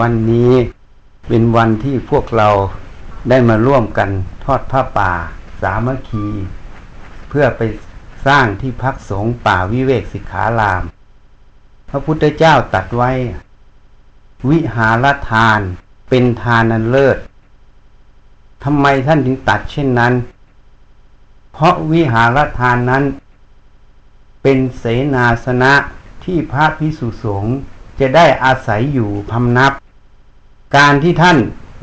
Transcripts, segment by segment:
วันนี้เป็นวันที่พวกเราได้มาร่วมกันทอดผ้าป่า สามัคคี เพื่อไปสร้างที่พักสงฆ์ป่าวิเวกสิกขาราม พระพุทธเจ้าตัดไว้ วิหารทานเป็นทานอันเลิศทำไมท่านถึงตัดเช่นนั้น เพราะวิหารทานนั้น เป็นเสนาสนะที่พระพิสุสงฆ์ จะได้อาศัยอยู่พำนับ การที่ท่าน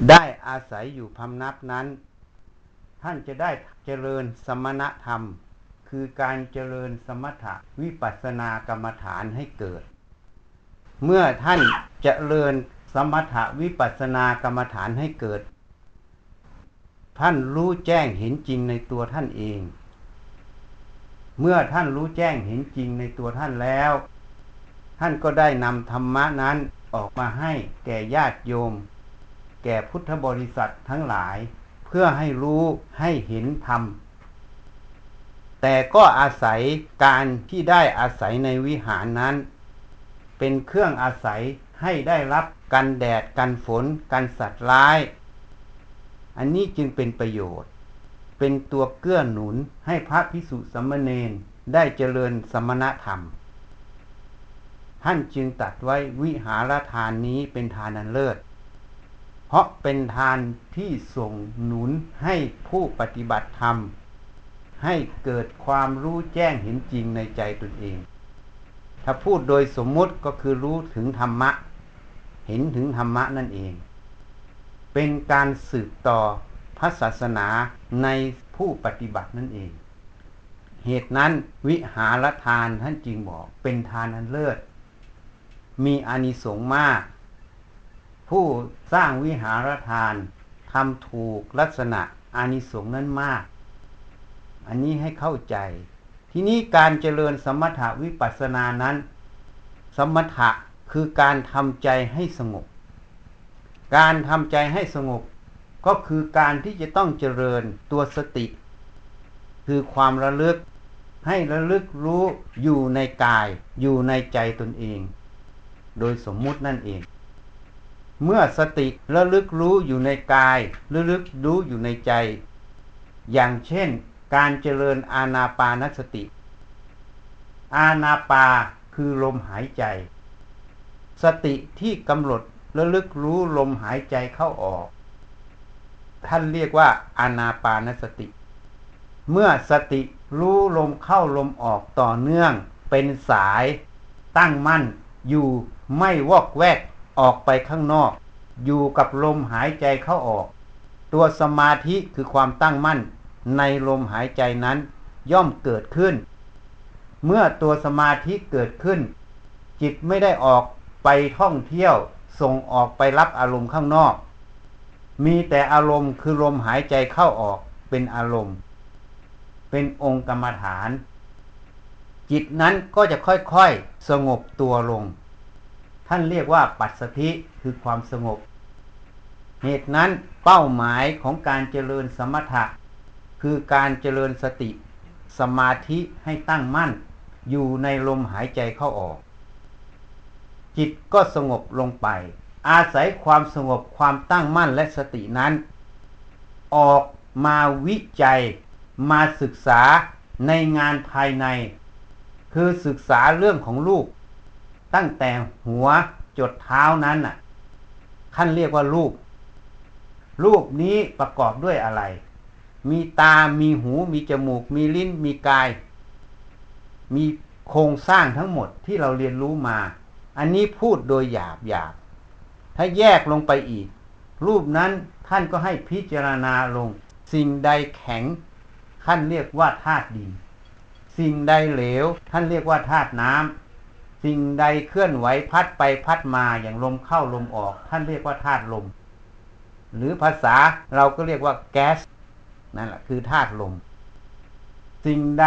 ได้อาศัยอยู่พำนับนั้น ท่านจะได้เจริญสมณธรรม คือการเจริญสมถะวิปัสสนากรรมฐานให้เกิด เมื่อท่านเจริญสมถะวิปัสสนากรรมฐานให้เกิด ท่านรู้แจ้งเห็นจริงในตัวท่านเอง เมื่อท่านรู้แจ้งเห็นจริงในตัวท่านแล้ว ท่านก็ได้นำธรรมะนั้นออกมาให้แก่ญาติโยม แก่พุทธบริษัททั้งหลาย เพื่อให้รู้ให้เห็นธรรม แต่ก็อาศัยการที่ได้อาศัยในวิหารนั้น เป็นเครื่องอาศัยให้ได้รับกันแดดกันฝนกันสัตว์ร้าย อันนี้จึงเป็นประโยชน์ เป็นตัวเกื้อหนุนให้พระพิสุสัมมเนนได้เจริญสมณธรรม ท่านจึงตัดไว้วิหารทานนี้เป็นทานอันเลิศ เพราะเป็นทานที่ส่งหนุนให้ผู้ปฏิบัติธรรม ให้เกิดความรู้แจ้งเห็นจริงในใจตนเอง ถ้าพูดโดยสมมุติก็คือรู้ถึงธรรมะ เห็นถึงธรรมะนั่นเอง เป็นการสืบต่อพระศาสนาในผู้ปฏิบัตินั่นเอง เหตุนั้นวิหารทานท่านจึงบอกเป็นทานอันเลิศ มีอานิสงส์มาก ผู้สร้างวิหารทานทำถูกลักษณะอานิสงส์นั้นมาก อันนี้ให้เข้าใจ ที่นี้การเจริญสมถะวิปัสสนานั้น สมถะคือการทำใจให้สงบ การทำใจให้สงบ ก็คือการที่จะต้องเจริญตัวสติ คือความระลึกให้ระลึกรู้อยู่ในกายอยู่ในใจตนเอง โดยสมมุตินั่นเอง เมื่อสติระลึกรู้อยู่ในกายระลึกรู้อยู่ในใจ อย่างเช่น การเจริญอาณาปานสติ อาณาปาคือลมหายใจ สติที่กำหนดระลึกรู้ลมหายใจเข้าออก ท่านเรียกว่าอาณาปานสติ เมื่อสติรู้ลมเข้าลมออกต่อเนื่องเป็นสายตั้งมั่นอยู่ ไม่วอกแวกออกไปข้างนอก อยู่กับลมหายใจเข้าออก ตัวสมาธิคือความตั้งมั่นในลมหายใจนั้นย่อมเกิดขึ้น เมื่อตัวสมาธิเกิดขึ้น จิตไม่ได้ออกไปท่องเที่ยวส่งออกไปรับอารมณ์ข้างนอก มีแต่อารมณ์คือลมหายใจเข้าออกเป็นอารมณ์ เป็นองค์กรรมฐาน จิตนั้นก็จะค่อยๆ สงบตัวลง ท่านเรียกว่าปัสสธิคือความสงบ เหตุนั้นเป้าหมายของการเจริญสมถะ คือการเจริญสติ สมาธิให้ตั้งมั่น อยู่ในลมหายใจเข้าออก จิตก็สงบลงไป อาศัยความสงบความตั้งมั่นและสตินั้น ออกมาวิจัย มาศึกษาในงานภายใน คือศึกษาเรื่องของลูก ตั้งแต่หัวจดเท้านั้นน่ะท่านเรียกว่ารูป รูปนี้ประกอบด้วยอะไร มีตา มีหู มีจมูก มีลิ้น มีกาย มีโครงสร้างทั้งหมดที่เราเรียนรู้มา อันนี้พูดโดยหยาบหยาบ ถ้าแยกลงไปอีก รูปนั้นท่านก็ให้พิจารณาลง สิ่งใดแข็ง ท่านเรียกว่าธาตุดิน สิ่งใดเหลว ท่านเรียกว่าธาตุน้ำ สิ่งใดเคลื่อนไหวพัดไปพัดมาอย่างลมเข้าลมออก ท่านเรียกว่าธาตุลม หรือภาษาเราก็เรียกว่าแก๊สนั่นแหละคือธาตุลม สิ่งใด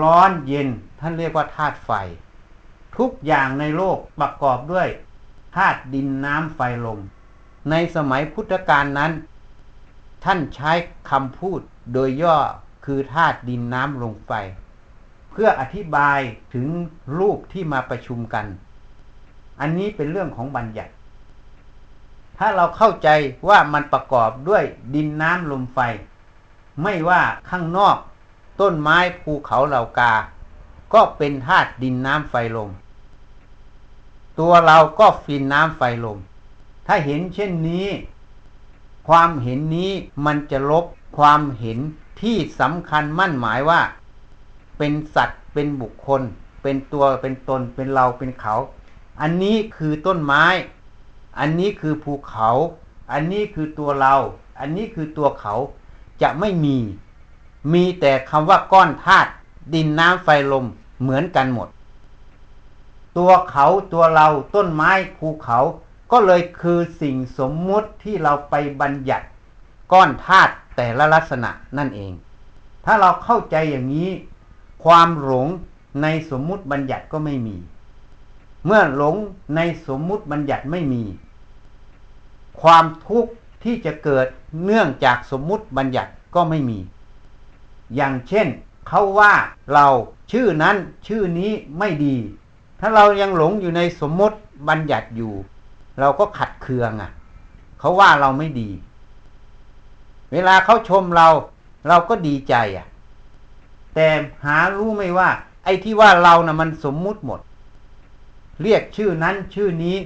ร้อนเย็น ท่านเรียกว่าธาตุไฟ ทุกอย่างในโลกประกอบด้วยธาตุดินน้ำไฟลม ในสมัยพุทธกาลนั้น ท่านใช้คำพูดโดยย่อคือธาตุดินน้ำลมไฟ เพื่ออธิบายถึงรูปที่มาประชุมกัน อันนี้เป็นเรื่องของบัญญัติ ถ้าเราเข้าใจว่ามันประกอบด้วยดินน้ำลมไฟ ไม่ว่าข้างนอก ต้นไม้ภูเขาเหล่ากา ก็เป็นธาตุดินน้ำไฟลม ตัวเราก็ฟินน้ำไฟลม ถ้าเห็นเช่นนี้ ความเห็นนี้มันจะลบความเห็นที่สำคัญมั่นหมายว่า เป็นสัตว์ เป็นบุคคล เป็นตัวเป็นตน เป็นเราเป็นเขา อันนี้คือต้นไม้ อันนี้คือภูเขา อันนี้คือตัวเรา อันนี้คือตัวเขาจะไม่มี มีแต่คำว่าก้อนธาตุดินน้ำไฟลมเหมือนกันหมด ตัวเขาตัวเราต้นไม้ภูเขา ก็เลยคือสิ่งสมมุติที่เราไปบัญญัติ ก้อนธาตุแต่ละลักษณะนั่นเอง ถ้าเราเข้าใจอย่างนี้ ความหลงในสมมุติบัญญัติก็ไม่มี เมื่อหลงในสมมุติบัญญัติไม่มี ความทุกข์ที่จะเกิดเนื่องจากสมมุติบัญญัติก็ไม่มี อย่างเช่นเขาว่าเราชื่อนั้นชื่อนี้ไม่ดี ถ้าเรายังหลงอยู่ในสมมติบัญญัติอยู่ เราก็ขัดเคืองอะเขาว่าเราไม่ดี เวลาเขาชมเรา เราก็ดีใจอะ แต่หารู้ไม่ว่า ไอ้ที่ว่าเรานะ่ะมันสมมุติหมด เรียกชื่อนั้นชื่อนี้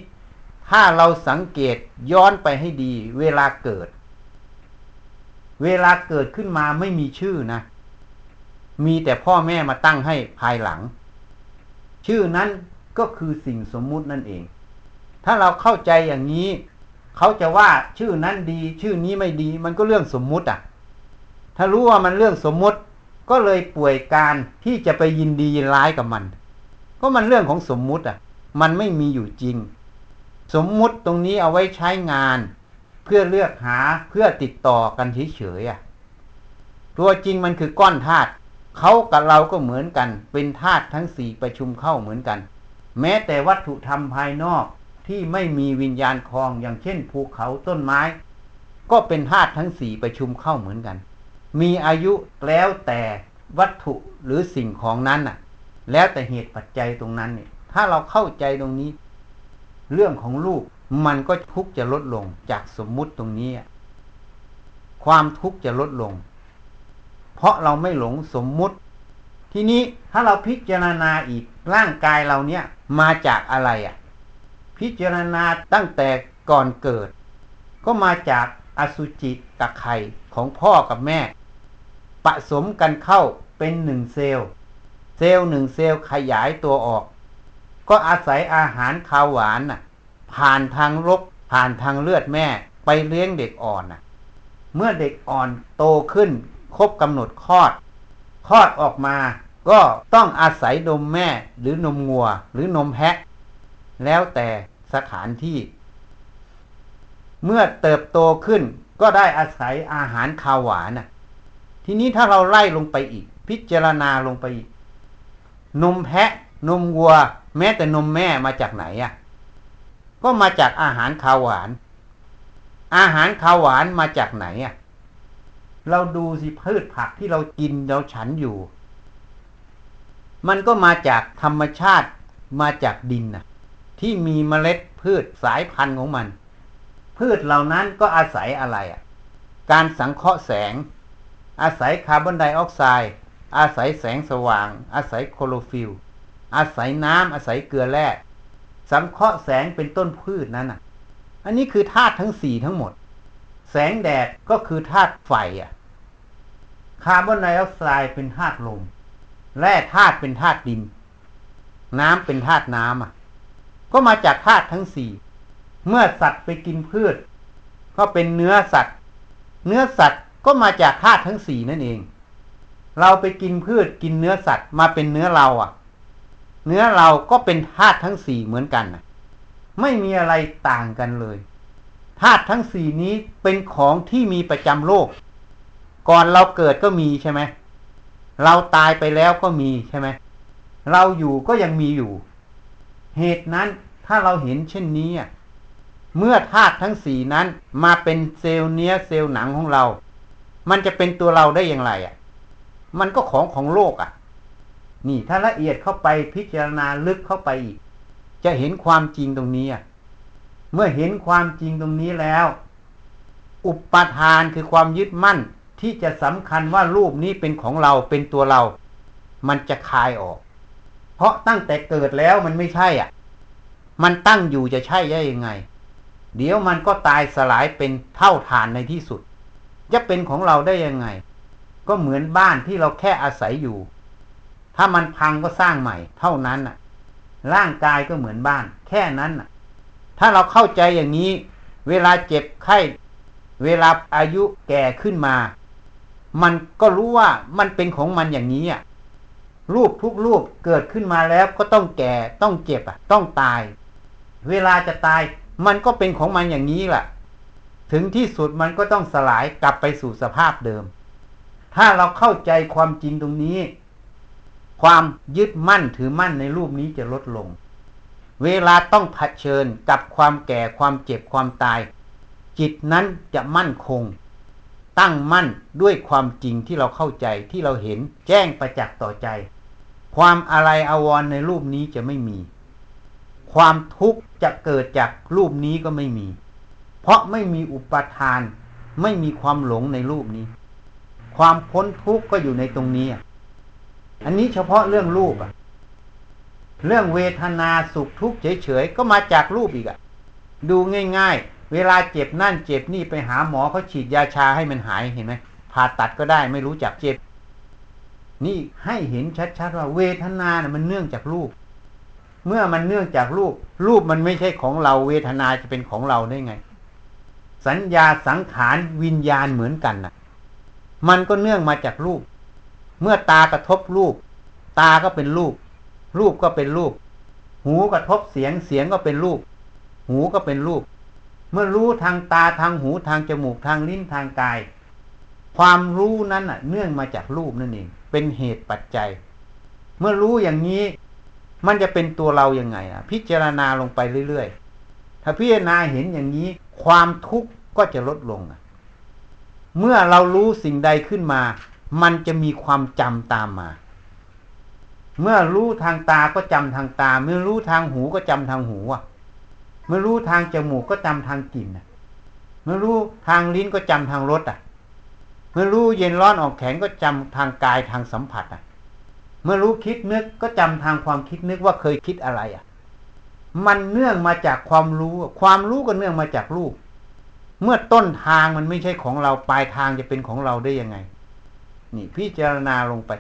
ถ้าเราสังเกตย้อนไปให้ดี เวลาเกิด เวลาเกิดขึ้นมาไม่มีชื่อนะ มีแต่พ่อแม่มาตั้งให้ภายหลัง ชื่อนั้นก็คือสิ่งสมมุตินั่นเอง ถ้าเราเข้าใจอย่างนี้ เขาจะว่าชื่อนั้นดี ชื่อนี้ไม่ดี มันก็เรื่องสมมุติอะ ถ้ารู้ว่ามันเรื่องสมมุติ ก็เลยป่วยการที่จะไปยินดียินร้ายกับมัน ก็มันเรื่องของสมมุติอะ มันไม่มีอยู่จริง สมมุติตรงนี้เอาไว้ใช้งาน เพื่อเลือกหาเพื่อติดต่อกันเฉยๆอะ ตัวจริงมันคือก้อนธาตุเขากับเราก็เหมือนกัน เป็นธาตุทั้งสี่ประชุมเข้าเหมือนกัน แม้แต่วัตถุธรรมภายนอกที่ไม่มีวิญญาณคลองอย่างเช่นภูเขาต้นไม้ ก็เป็นธาตุทั้งสี่ประชุมเข้าเหมือนกัน มีอายุแล้วแต่วัตถุหรือสิ่งของนั้นน่ะ แล้วแต่เหตุปัจจัยตรงนั้นเนี่ย ถ้าเราเข้าใจตรงนี้ เรื่องของลูกมันก็ทุกจะลดลงจากสมมุติตรงนี้ ความทุกจะลดลง เพราะเราไม่หลงสมมุติ ทีนี้ถ้าเราพิจารณาอีกร่างกายเราเนี่ยมาจากอะไรอะ่ะ พิจารณาตั้งแต่ก่อนเกิด ก็มาจากอสุจิกับไข่ของพ่อกับแม่ ผสมกันเข้าเป็นหนึ่งเซลล์ เซลล์หนึ่งเซลล์ขยายตัวออก ก็อาศัยอาหารข้าวหวานน่ะ ผ่านทางรกผ่านทางเลือดแม่ไปเลี้ยงเด็กอ่อนน่ะ เมื่อเด็กอ่อนโตขึ้นครบกำหนดคลอด คลอดออกมาก็ต้องอาศัยนมแม่หรือนมงัว หรือนมแพะ แล้วแต่สถานที่ เมื่อเติบโตขึ้นก็ได้อาศัยอาหารคาวหวานน่ะ ทีนี้ถ้าเราไล่ลงไปอีก พิจารณาลงไปอีก นมแพะ นมวัว แม้แต่นมแม่มาจากไหนอะ ก็มาจากอาหารคาวหวาน อาหารคาวหวานมาจากไหนอะ เราดูสิพืชผักที่เรากินเราฉันอยู่ มันก็มาจากธรรมชาติมาจากดินนะที่มีเมล็ดพืชสายพันธุ์ของมัน พืชเหล่านั้นก็อาศัยอะไรอะ การสังเคราะห์แสง อาศัยคาร์บอนไดออกไซด์อาศัยแสงสว่าง อาศัยคลอโรฟิลล์อาศัยน้ำอาศัยเกลือแร่สังเคราะห์แสงเป็นต้นพืชนั้นอะ อันนี้คือธาตุทั้งสี่ทั้งหมด แสงแดดก็คือธาตุไฟอะ คาร์บอนไดออกไซด์เป็นธาตุลม แร่ธาตุเป็นธาตุดิน น้ำเป็นธาตุน้ำอะ ก็มาจากธาตุทั้งสี่ เมื่อสัตว์ไปกินพืช ก็เป็นเนื้อสัตว์ เนื้อสัตว์ ก็มาจากธาตุทั้งสี่นั่นเอง เราไปกินพืชกินเนื้อสัตว์มาเป็นเนื้อเราอะ เนื้อเราก็เป็นธาตุทั้งสี่เหมือนกันไม่มีอะไรต่างกันเลยธาตุทั้งสี่นี้เป็นของที่มีประจำโลก ก่อนเราเกิดก็มีใช่ไหมเราตายไปแล้วก็มีใช่ไหมเราอยู่ก็ยังมีอยู่ เหตุนั้นถ้าเราเห็นเช่นนี้เมื่อธาตุทั้งสี่นั้นมาเป็นเซลล์เนื้อเซลล์หนังของเรา มันจะเป็นตัวเราได้อย่างไรอะ มันก็ของของโลกอะ นี่ถ้าละเอียดเข้าไปพิจารณาลึกเข้าไปอีก จะเห็นความจริงตรงนี้อะ เมื่อเห็นความจริงตรงนี้แล้ว อุปทานคือความยึดมั่นที่จะสำคัญว่ารูปนี้เป็นของเราเป็นตัวเรา มันจะคลายออก เพราะตั้งแต่เกิดแล้วมันไม่ใช่อะ มันตั้งอยู่จะใช่ได้ยังไง เดี๋ยวมันก็ตายสลายเป็นเท่าฐานในที่สุด จะเป็นของเราได้ยังไง ก็เหมือนบ้านที่เราแค่อาศัยอยู่ ถ้ามันพังก็สร้างใหม่ เท่านั้นน่ะ ร่างกายก็เหมือนบ้าน แค่นั้นน่ะ ถ้าเราเข้าใจอย่างนี้ เวลาเจ็บไข้ เวลาอายุแก่ขึ้นมา มันก็รู้ว่ามันเป็นของมันอย่างนี้อะรูปทุกรูปเกิดขึ้นมาแล้วก็ต้องแก่ต้องเจ็บอะ ต้องตาย เวลาจะตาย มันก็เป็นของมันอย่างนี้แหละ ถึงที่สุดมันก็ต้องสลายกลับไปสู่สภาพเดิม ถ้าเราเข้าใจความจริงตรงนี้ ความยึดมั่นถือมั่นในรูปนี้จะลดลง เวลาต้องเผชิญกับความแก่ความเจ็บความตาย จิตนั้นจะมั่นคง ตั้งมั่นด้วยความจริงที่เราเข้าใจที่เราเห็นแจ้งประจักษ์ต่อใจ ความอะไรอาวรในรูปนี้จะไม่มี ความทุกข์จะเกิดจากรูปนี้ก็ไม่มี เพราะไม่มีอุปทาน ไม่มีความหลงในรูปนี้ ความพ้นทุกข์ก็อยู่ในตรงนี้ อันนี้เฉพาะเรื่องรูปอะเรื่องเวทนาสุขทุกข์เฉยๆก็มาจากรูปอีกอะดูง่ายๆ เวลาเจ็บนั่นเจ็บนี่ไปหาหมอเขาฉีดยาชาให้มันหายเห็นไหมผ่าตัดก็ได้ไม่รู้จักเจ็บ นี่ให้เห็นชัดๆว่าเวทนานะ่ะมันเนื่องจากรูป เมื่อมันเนื่องจากรูป รูปมันไม่ใช่ของเราเวทนาจะเป็นของเราได้ไง สัญญาสังขารวิญญาณเหมือนกันนะมันก็เนื่องมาจากรูป เมื่อตากระทบรูป ตาก็เป็นรูป รูปก็เป็นรูป หูกระทบเสียงเสียงก็เป็นรูป หูก็เป็นรูป เมื่อรู้ทางตาทางหูทางจมูกทางลิ้นทางกาย ความรู้นั้นน่ะ เนื่องมาจากรูปนั่นเอง เป็นเหตุปัจจัย เมื่อรู้อย่างนี้ มันจะเป็นตัวเรายัางไงอะ พิจารณาลงไปเรื่อยๆ ถ้าพิจารณาเห็นอย่างนี้ ความทุกข์ก็จะลดลง เมื่อเรารู้สิ่งใดขึ้นมา มันจะมีความจำตามมา เมื่อรู้ทางตาก็จำทางตา เมื่อรู้ทางหูก็จำทางหูอะเมื่อรู้ทางจมูกก็จำทางกลิ่นอะ เมื่อรู้ทางลิ้นก็จำทางรสอะ เมื่อรู้เย็นร้อนออกแข็งก็จำทางกายทางสัมผัสอะ เมื่อรู้คิดนึกก็จำทางความคิดนึกว่าเคยคิดอะไรอะ มันเนื่องมาจากความรู้ ความรู้ก็เนื่องมาจากรูป เมื่อต้นทางมันไม่ใช่ของเราปลายทางจะเป็นของเราได้ยังไง นี่พิจารณาลงไป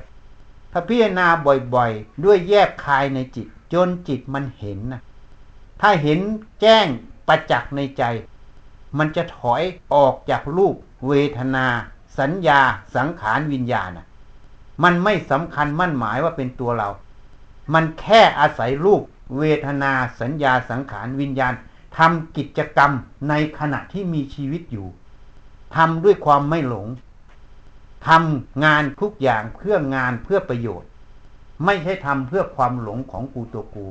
ถ้าพิจารณาบ่อยๆ ด้วยแยบคายในจิต จนจิตมันเห็นนะถ้าเห็นแจ้งประจักษ์ในใจ มันจะถอยออกจากรูป เวทนา สัญญา สังขารวิญญาณนะมันไม่สำคัญมั่นหมายว่าเป็นตัวเรา มันแค่อาศัยรูป เวทนาสัญญาสังขารวิญญาณทำกิจกรรมในขณะที่มีชีวิตอยู่ทำด้วยความไม่หลงทำงานทุกอย่างเพื่องานเพื่อประโยชน์ ไม่ใช่ทำเพื่อความหลงของกูตัวกู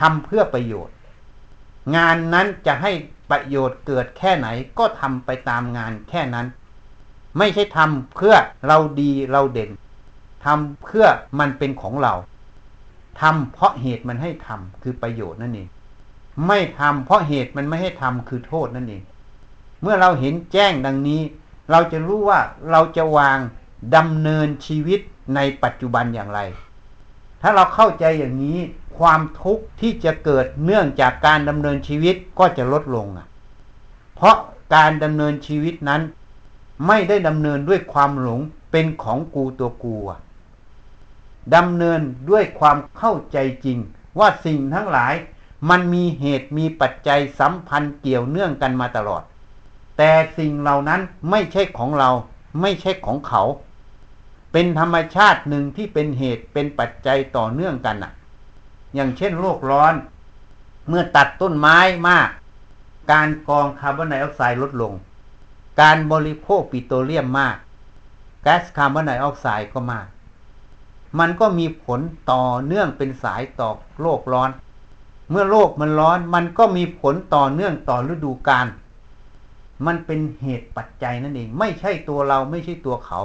ทำเพื่อประโยชน์ งานนั้นจะให้ประโยชน์เกิดแค่ไหนก็ทำไปตามงานแค่นั้น ไม่ใช่ทำเพื่อเราดีเราเด่นทำเพื่อมันเป็นของเรา ทำเพราะเหตุมันให้ทำคือประโยชน์นั่นเองไม่ทำเพราะเหตุมันไม่ให้ทำคือโทษนั่นเองเมื่อเราเห็นแจ้งดังนี้ เราจะรู้ว่าเราจะวางดำเนินชีวิตในปัจจุบันอย่างไร ถ้าเราเข้าใจอย่างนี้ความทุกข์ที่จะเกิดเนื่องจากการดำเนินชีวิตก็จะลดลงอะ เพราะการดำเนินชีวิตนั้น ไม่ได้ดำเนินด้วยความหลงเป็นของกูตัวกูอะ ดำเนินด้วยความเข้าใจจริง ว่าสิ่งทั้งหลาย มันมีเหตุมีปัจจัยสัมพันธ์เกี่ยวเนื่องกันมาตลอด แต่สิ่งเหล่านั้นไม่ใช่ของเรา ไม่ใช่ของเขา เป็นธรรมชาติหนึ่งที่เป็นเหตุเป็นปัจจัยต่อเนื่องกันอะ อย่างเช่นโลกร้อน เมื่อตัดต้นไม้มาก การกองคาร์บอนไดออกไซด์ลดลง การบริโภคปิโตรเลียมมาก แก๊สคาร์บอนไดออกไซด์ก็มาก มันก็มีผลต่อเนื่องเป็นสายต่อโลกร้อน เมื่อโลกมันร้อนมันก็มีผลต่อเนื่องต่อฤดูกาลมันเป็นเหตุปัจจัยนั่นเอง ไม่ใช่ตัวเราไม่ใช่ตัวเขา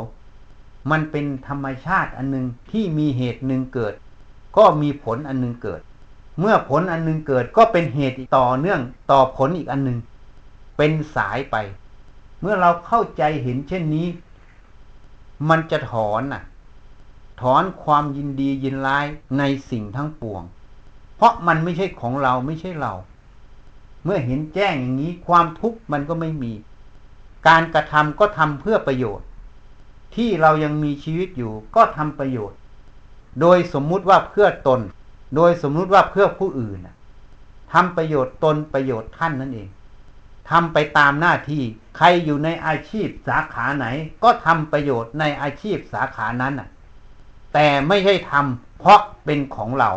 มันเป็นธรรมชาติอันหนึ่งที่มีเหตุหนึ่งเกิด ก็มีผลอันหนึ่งเกิด เมื่อผลอันหนึ่งเกิดก็เป็นเหตุต่อเนื่องต่อผลอีกอันหนึ่งเป็นสายไป เมื่อเราเข้าใจเห็นเช่นนี้ มันจะถอนน่ะ ถอนความยินดียินร้ายในสิ่งทั้งปวง เพราะมันไม่ใช่ของเราไม่ใช่เรา เมื่อเห็นแจ้งอย่างนี้ความทุกข์มันก็ไม่มี การกระทำก็ทำเพื่อประโยชน์ ที่เรายังมีชีวิตอยู่ก็ทำประโยชน์ โดยสมมุติว่าเพื่อตน โดยสมมุติว่าเพื่อผู้อื่นทำประโยชน์ตนประโยชน์ท่านนั่นเองทำไปตามหน้าที่ใครอยู่ในอาชีพสาขาไหน ก็ทำประโยชน์ในอาชีพสาขานั้นน่ะ แต่ไม่ใช่ทำเพราะเป็นของเรา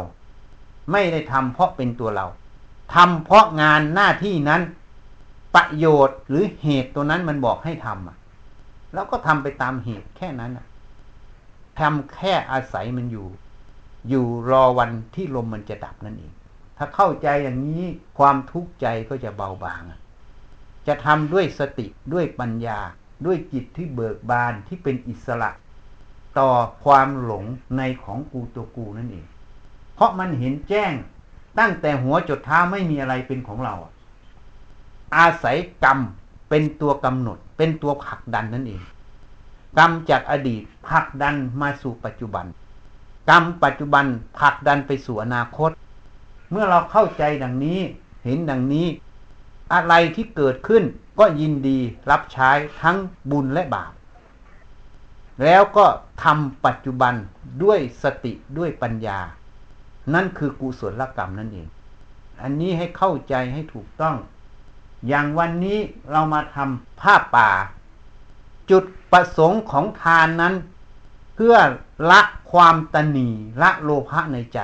ไม่ได้ทำเพราะเป็นตัวเราทำเพราะงานหน้าที่นั้น ประโยชน์หรือเหตุตัวนั้นมันบอกให้ทำอะ แล้วก็ทำไปตามเหตุแค่นั้นอะทำแค่อาศัยมันอยู่ อยู่รอวันที่ลมมันจะดับนั่นเอง ถ้าเข้าใจอย่างนี้ความทุกข์ใจก็จะเบาบาง จะทำด้วยสติด้วยปัญญาด้วยจิตที่เบิกบานที่เป็นอิสระ ต่อความหลงในของกูตัวกูนั่นเอง เพราะมันเห็นแจ้งตั้งแต่หัวจดเท้าไม่มีอะไรเป็นของเรา อาศัยกรรมเป็นตัวกำหนด เป็นตัวผลักดันนั่นเอง กรรมจากอดีตผลักดันมาสู่ปัจจุบัน กรรมปัจจุบันผลักดันไปสู่อนาคต เมื่อเราเข้าใจดังนี้เห็นดังนี้ อะไรที่เกิดขึ้นก็ยินดีรับใช้ทั้งบุญและบาป แล้วก็ทำปัจจุบันด้วยสติด้วยปัญญา นั่นคือกุศลกรรมนั่นเอง อันนี้ให้เข้าใจให้ถูกต้อง อย่างวันนี้เรามาทำผ้าป่า จุดประสงค์ของทานนั้น เพื่อละความตนีละโลภะในใจ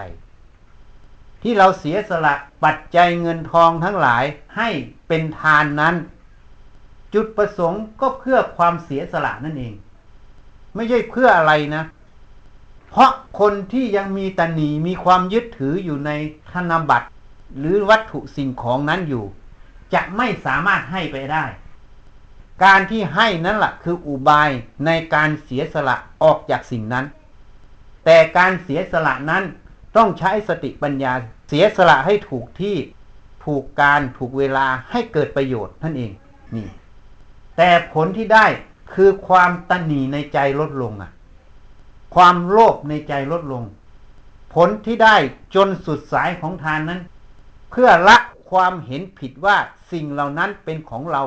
ที่เราเสียสละปัจจัยเงินทองทั้งหลายให้เป็นทานนั้น จุดประสงค์ก็เพื่อความเสียสละนั่นเอง ไม่ใช่เพื่ออะไรนะ เพราะคนที่ยังมีตนีมีความยึดถืออยู่ในธนบัตร หรือวัตถุสิ่งของนั้นอยู่ จะไม่สามารถให้ไปได้ การที่ให้นั้นแหละคืออุบายในการเสียสละออกจากสิ่งนั้น แต่การเสียสละนั้นต้องใช้สติปัญญาเสียสละให้ถูกที่ถูกการถูกเวลาให้เกิดประโยชน์นั่นเองนี่ แต่ผลที่ได้ คือความตันหนีในใจลดลงอะ ความโลภในใจลดลง ผลที่ได้จนสุดสายของทานนั้น เพื่อละความเห็นผิดว่าสิ่งเหล่านั้นเป็นของเรา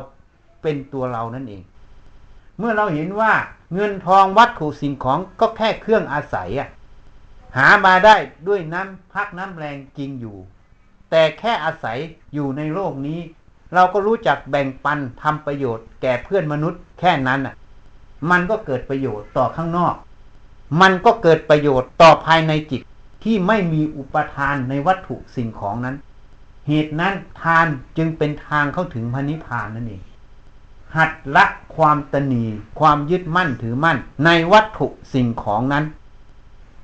เป็นตัวเรานั่นเอง เมื่อเราเห็นว่าเงินทองวัตถุสิ่งของก็แค่เครื่องอาศัยอะหามาได้ด้วยน้ำพักน้ำแรงจริงอยู่ แต่แค่อาศัยอยู่ในโลกนี้ เราก็รู้จักแบ่งปันทำประโยชน์แก่เพื่อนมนุษย์แค่นั้นอะ มันก็เกิดประโยชน์ต่อข้างนอก มันก็เกิดประโยชน์ต่อภายในจิตที่ไม่มีอุปทานในวัตถุสิ่งของนั้น เหตุนั้นทานจึงเป็นทางเข้าถึงพระนิพพานนั่นเอง หัดละความตนีความยึดมั่นถือมั่นในวัตถุสิ่งของนั้น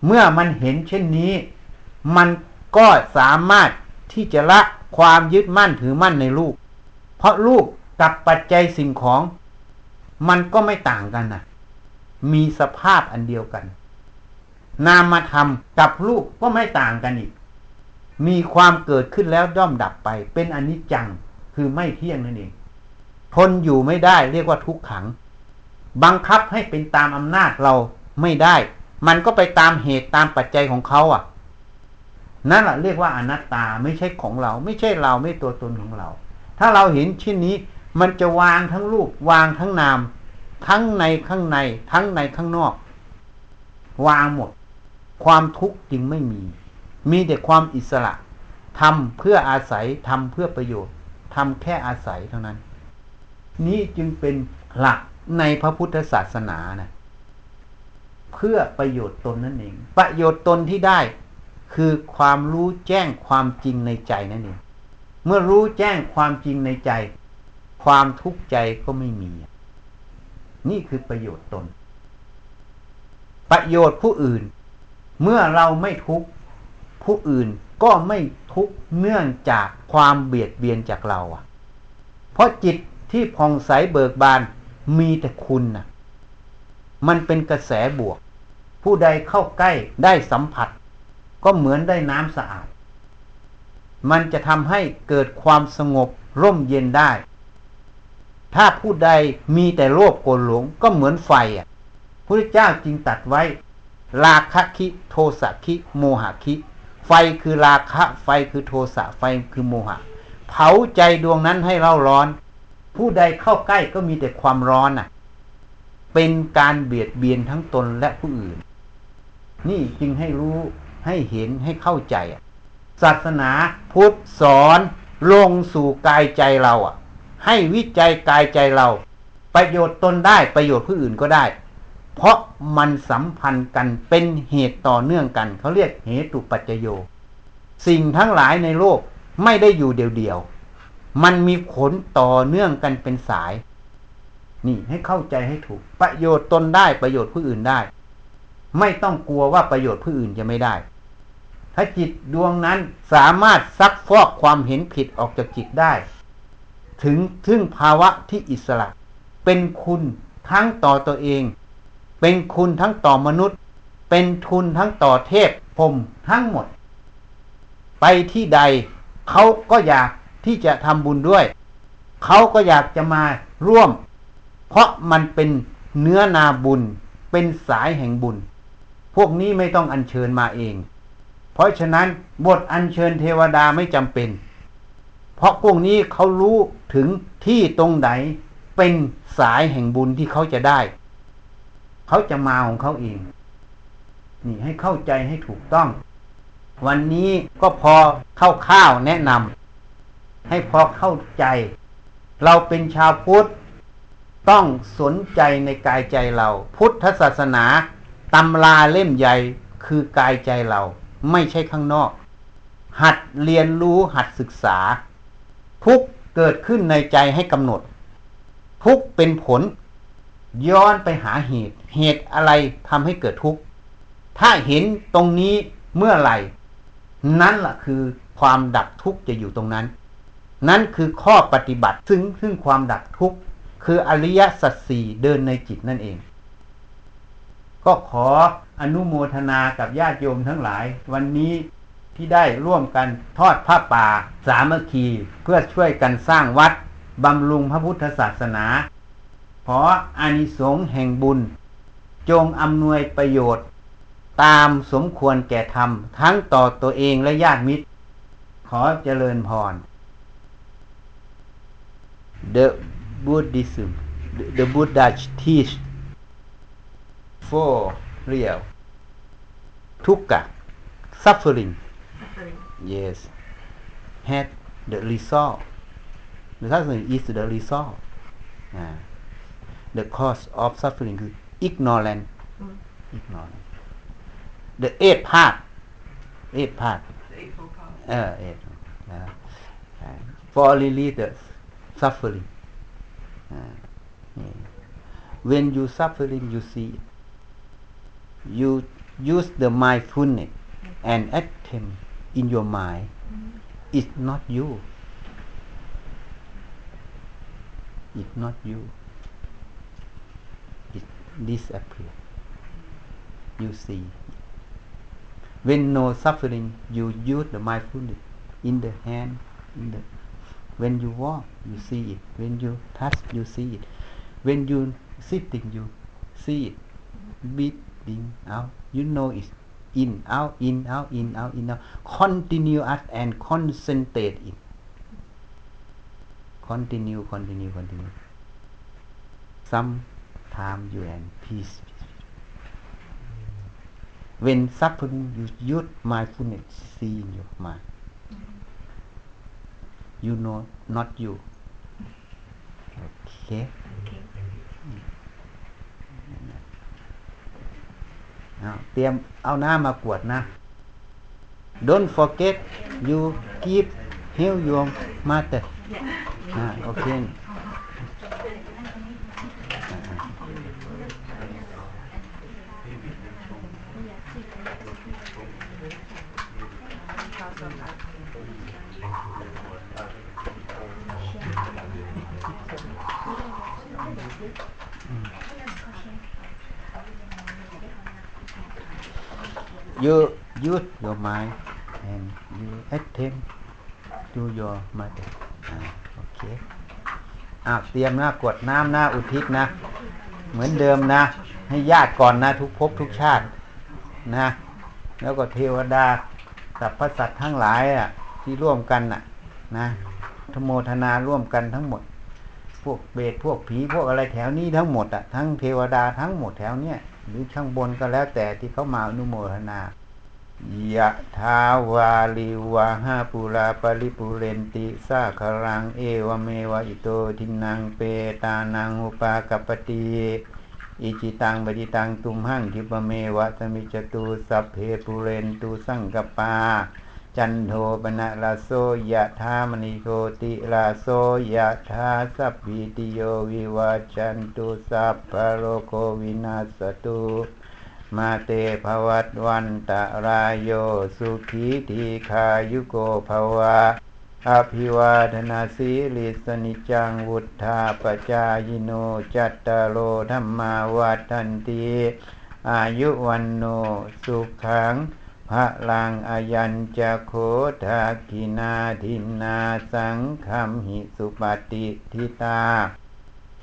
เมื่อมันเห็นเช่นนี้ มันก็สามารถที่จะละความยึดมั่นถือมั่นในลูก เพราะลูกกับปัจจัยสิ่งของ มันก็ไม่ต่างกันนะมีสภาพอันเดียวกัน นามธรรมกับลูกก็ไม่ต่างกันอีก มีความเกิดขึ้นแล้วย่อมดับไป เป็นอนิจจังคือไม่เที่ยงนั่นเองทนอยู่ไม่ได้เรียกว่าทุกขัง บังคับให้เป็นตามอำนาจเราไม่ได้ มันก็ไปตามเหตุตามปัจจัยของเขาอะ นั่นแหละเรียกว่าอนัตตาไม่ใช่ของเรา ไม่ใช่เราไม่ตัวตนของเรา ถ้าเราเห็นชิ้นนี้ มันจะวางทั้งรูปวางทั้งนาม ทั้งในข้างใน ทั้งในข้างนอก วางหมด ความทุกข์จึงไม่มี มีแต่ความอิสระทำเพื่ออาศัยทำเพื่อประโยชน์ทำแค่อาศัยเท่านั้น นี้จึงเป็นหลักในพระพุทธศาสนานะเพื่อประโยชน์ตนนั่นเอง ประโยชน์ตนที่ได้ คือความรู้แจ้งความจริงในใจนั่นเอง เมื่อรู้แจ้งความจริงในใจ ความทุกข์ใจก็ไม่มี นี่คือประโยชน์ตน ประโยชน์ผู้อื่น เมื่อเราไม่ทุกข์ผู้อื่นก็ไม่ทุกข์เนื่องจากความเบียดเบียนจากเราอะ เพราะจิตที่ผ่องใสเบิกบานมีแต่คุณน่ะมันเป็นกระแสบวก ผู้ใดเข้าใกล้ได้สัมผัส ก็เหมือนได้น้ำสะอาด มันจะทำให้เกิดความสงบร่มเย็นได้ ถ้าผู้ใดมีแต่โลภโกรหลงก็เหมือนไฟอะพระเจ้าจึงตัดไว้ ราคะคิ โทสะคิ โมหะคิ ไฟคือราคะไฟคือโทสะไฟคือโมหะ เผาใจดวงนั้นให้เล่าร้อน ผู้ใดเข้าใกล้ก็มีแต่ความร้อนอะ เป็นการเบียดเบียนทั้งตนและผู้อื่น นี่จึงให้รู้ให้เห็นให้เข้าใจอะ ศาสนาพุทธสอนลงสู่กายใจเราอะ ให้วิจัยกายใจเรา ประโยชน์ตนได้ประโยชน์ผู้อื่นก็ได้ เพราะมันสัมพันธ์กันเป็นเหตุต่อเนื่องกัน เขาเรียกเหตุปัจจโย สิ่งทั้งหลายในโลกไม่ได้อยู่เดียวๆมันมีผลต่อเนื่องกันเป็นสาย นี่ให้เข้าใจให้ถูก ประโยชน์ตนได้ประโยชน์ผู้อื่นได้ ไม่ต้องกลัวว่าประโยชน์ผู้อื่นจะไม่ได้ ถ้าจิตดวงนั้นสามารถซักฟอกความเห็นผิดออกจากจิตได้ ถึงซึ่งภาวะที่อิสระ เป็นคุณทั้งต่อตัวเอง เป็นคุณทั้งต่อมนุษย์ เป็นทุนทั้งต่อเทพพรมทั้งหมด ไปที่ใดเขาก็อยากที่จะทำบุญด้วย เขาก็อยากจะมาร่วม เพราะมันเป็นเนื้อนาบุญ เป็นสายแห่งบุญ พวกนี้ไม่ต้องอัญเชิญมาเอง ราะฉะนั้นบทอัญเชิญเทวดาไม่จำเป็น เพราะพวกนี้เขารู้ถึงที่ตรงไหนเป็นสายแห่งบุญที่เขาจะได้ เขาจะมาของเขาเอง นี่ให้เข้าใจให้ถูกต้อง วันนี้ก็พอเข้าข้าวแนะนำให้พอเข้าใจ เราเป็นชาวพุทธต้องสนใจในกายใจเรา พุทธศาสนาตำราเล่มใหญ่คือกายใจเรา ไม่ใช่ข้างนอก หัดเรียนรู้หัดศึกษา ทุกเกิดขึ้นในใจให้กำหนด ทุกเป็นผล ย้อนไปหาเหตุ เหตุอะไรทำให้เกิดทุกข์ถ้าเห็นตรงนี้เมื่อไหร่ นั่นแหละคือความดับทุกข์จะอยู่ตรงนั้น นั่นคือข้อปฏิบัติซึ่งซึ่งความดับทุกข์คืออริยสัจสี่เดินในจิตนั่นเอง ก็ขอ อนุโมทนากับญาติโยมทั้งหลาย วันนี้ที่ได้ร่วมกันทอดผ้าป่า สามัคคีเพื่อช่วยกันสร้างวัดบำรุงพระพุทธศาสนา ขออานิสงส์แห่งบุญ จงอำนวยประโยชน์ ตามสมควรแก่ธรรม ทั้งต่อตัวเองและญาติมิตร ขอเจริญพร The Buddhism the Buddha teach for real. Tukka, suffering. suffering. Yes. Had the result. The suffering is the result. Uh, the cause of suffering is ignorance. Mm. Ignorance. The eighth part. Eighth part. The eightfold part. Uh, eight. Uh, uh, for really the suffering. Uh, yeah. When you suffering, you see you use the mindfulness and attempt in your mind. Mm-hmm. it's not you. It's not you. It disappears. You see. When no suffering you use the mindfulness in the hand in the when you walk you see it. When you touch you see it. When you sitting you see it. Breathe in out. You know it's in out in out in out in out. Continue continuous and concentrate in. Continue continue continue. Some time you and peace when suffering you use mindfulness see in your mind. You know not you. Okay, okay. Mm. เตรียมเอาน้ามากวดนะ Don't forget you keep heal your mother โอเค you use your mind and you attempt do your mother โอเคอาเตรียมนะกรวดน้ำนะอุทิศนะ เหมือนเดิมนะ ให้ญาติก่อนนะ ทุกภพทุกชาตินะ แล้วก็เทวดาสรรพสัตว์ทั้งหลายอะที่ร่วมกันน่ะ นะทโมทนาร่วมกันทั้งหมด พวกเบสพวกผีพวกอะไรแถวนี้ทั้งหมดอะทั้งเทวดาทั้งหมดแถวเนี้ย หรือข้างบนก็แล้วแต่ที่เขามาอนุโมทนายะถาวาริวะหาปูรา ปะริปูเรนติสาคะรังเอวะเมวะอิโตทินนังเปตานังอุปะกัปปะติอิจฉิตัง ปัตถิตังตุมหัง ขิปปะเมวะ สะมิชฌะตุสัพเพปูเรนตุสังกัปปา จันโทปัณณะระโส ยะถา มะณิโชติระโส ยะถาสัพพิติโยวิวาจันตุสัพพะโรโควินาสตุมาเตภวัตวันตะรายโยสุขีทีขายุโกภวะอภิวาทนาสีลิสนิจังวุธาปจายโนจัตตารโลธรรมาวัฏันติอายุวันโนสุขัง พระลังอายัญจะโคทากินาทินาสังคัมหิสุปฏิทิตา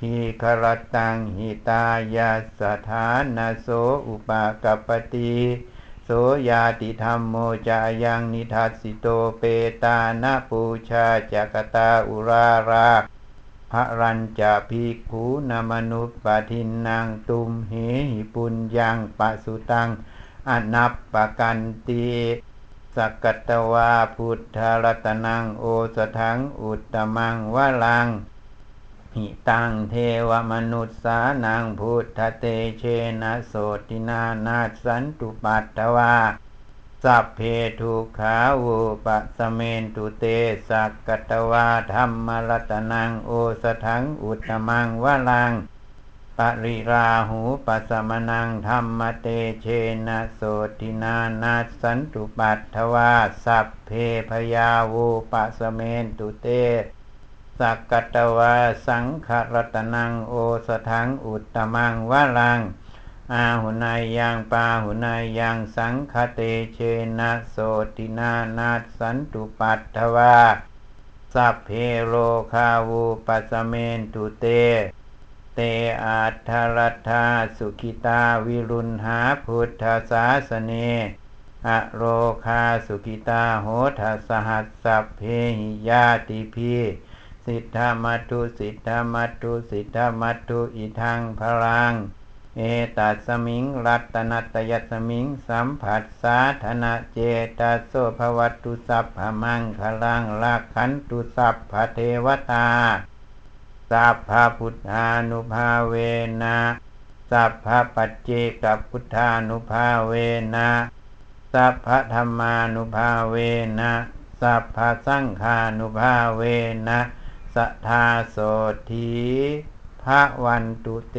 หิครตังหิตายาสถานาโสอุปากปติโสยาติธรรมโมจายังนิทัสสิโตเปตานาปูชาจักตาอุราราพระรัญจะภิกขูนามนุปปทินนางตุมเหหิปุญญังปะสุตัง อนับปกันตีสักกัตวาพุทธรัตนังโอสถังอุตตมังวะลังหิตังเทวมนุษสานังพุทธเตเชนะโสตินานาสันตุปัตตวาสัพเพทุขาวุปะสเมนตุเตสักกตวาธรรมรัตนังโอสถังอุตตมังวะลัง ปริราหูปสมนังธรรมเตเชนะโสตินานาสันตุปัตถวาสัพเพพยาวูปสเมนตุเต สักกตวาสังขรตนังโอสถังอุตตมังวะลัง อาหุนายยังปาหุนายยังสังคเตเชนะโสตินานาสันตุปัตถวาสัพเพโรคาวูปะสะเมนตุเต เตอัตถะลัทธาสุขิตาวิรุฬหาพุทธะสาสะเน อะโรคาสุขิตาโหถะ สะหะ สัพเพหิ ญาติภิ สิทธะมัตถุสิทธะมัตถุสิทธะมัตถุอิทัง ผะลัง เอตัสมิงระตะนัตตะยัสมิงสัมปะสาทะนะเจตโสภวัตตุสัพพมังคลังลักขันตุสัพพเทวตา สัพพพุทธานุภาเวนะสัพพปัจเจกพุทธานุภาเวนะสัพพธรรมานุภาเวนะสัพพสังฆานุภาเวนะสัทธาโสธีพระวันตุเต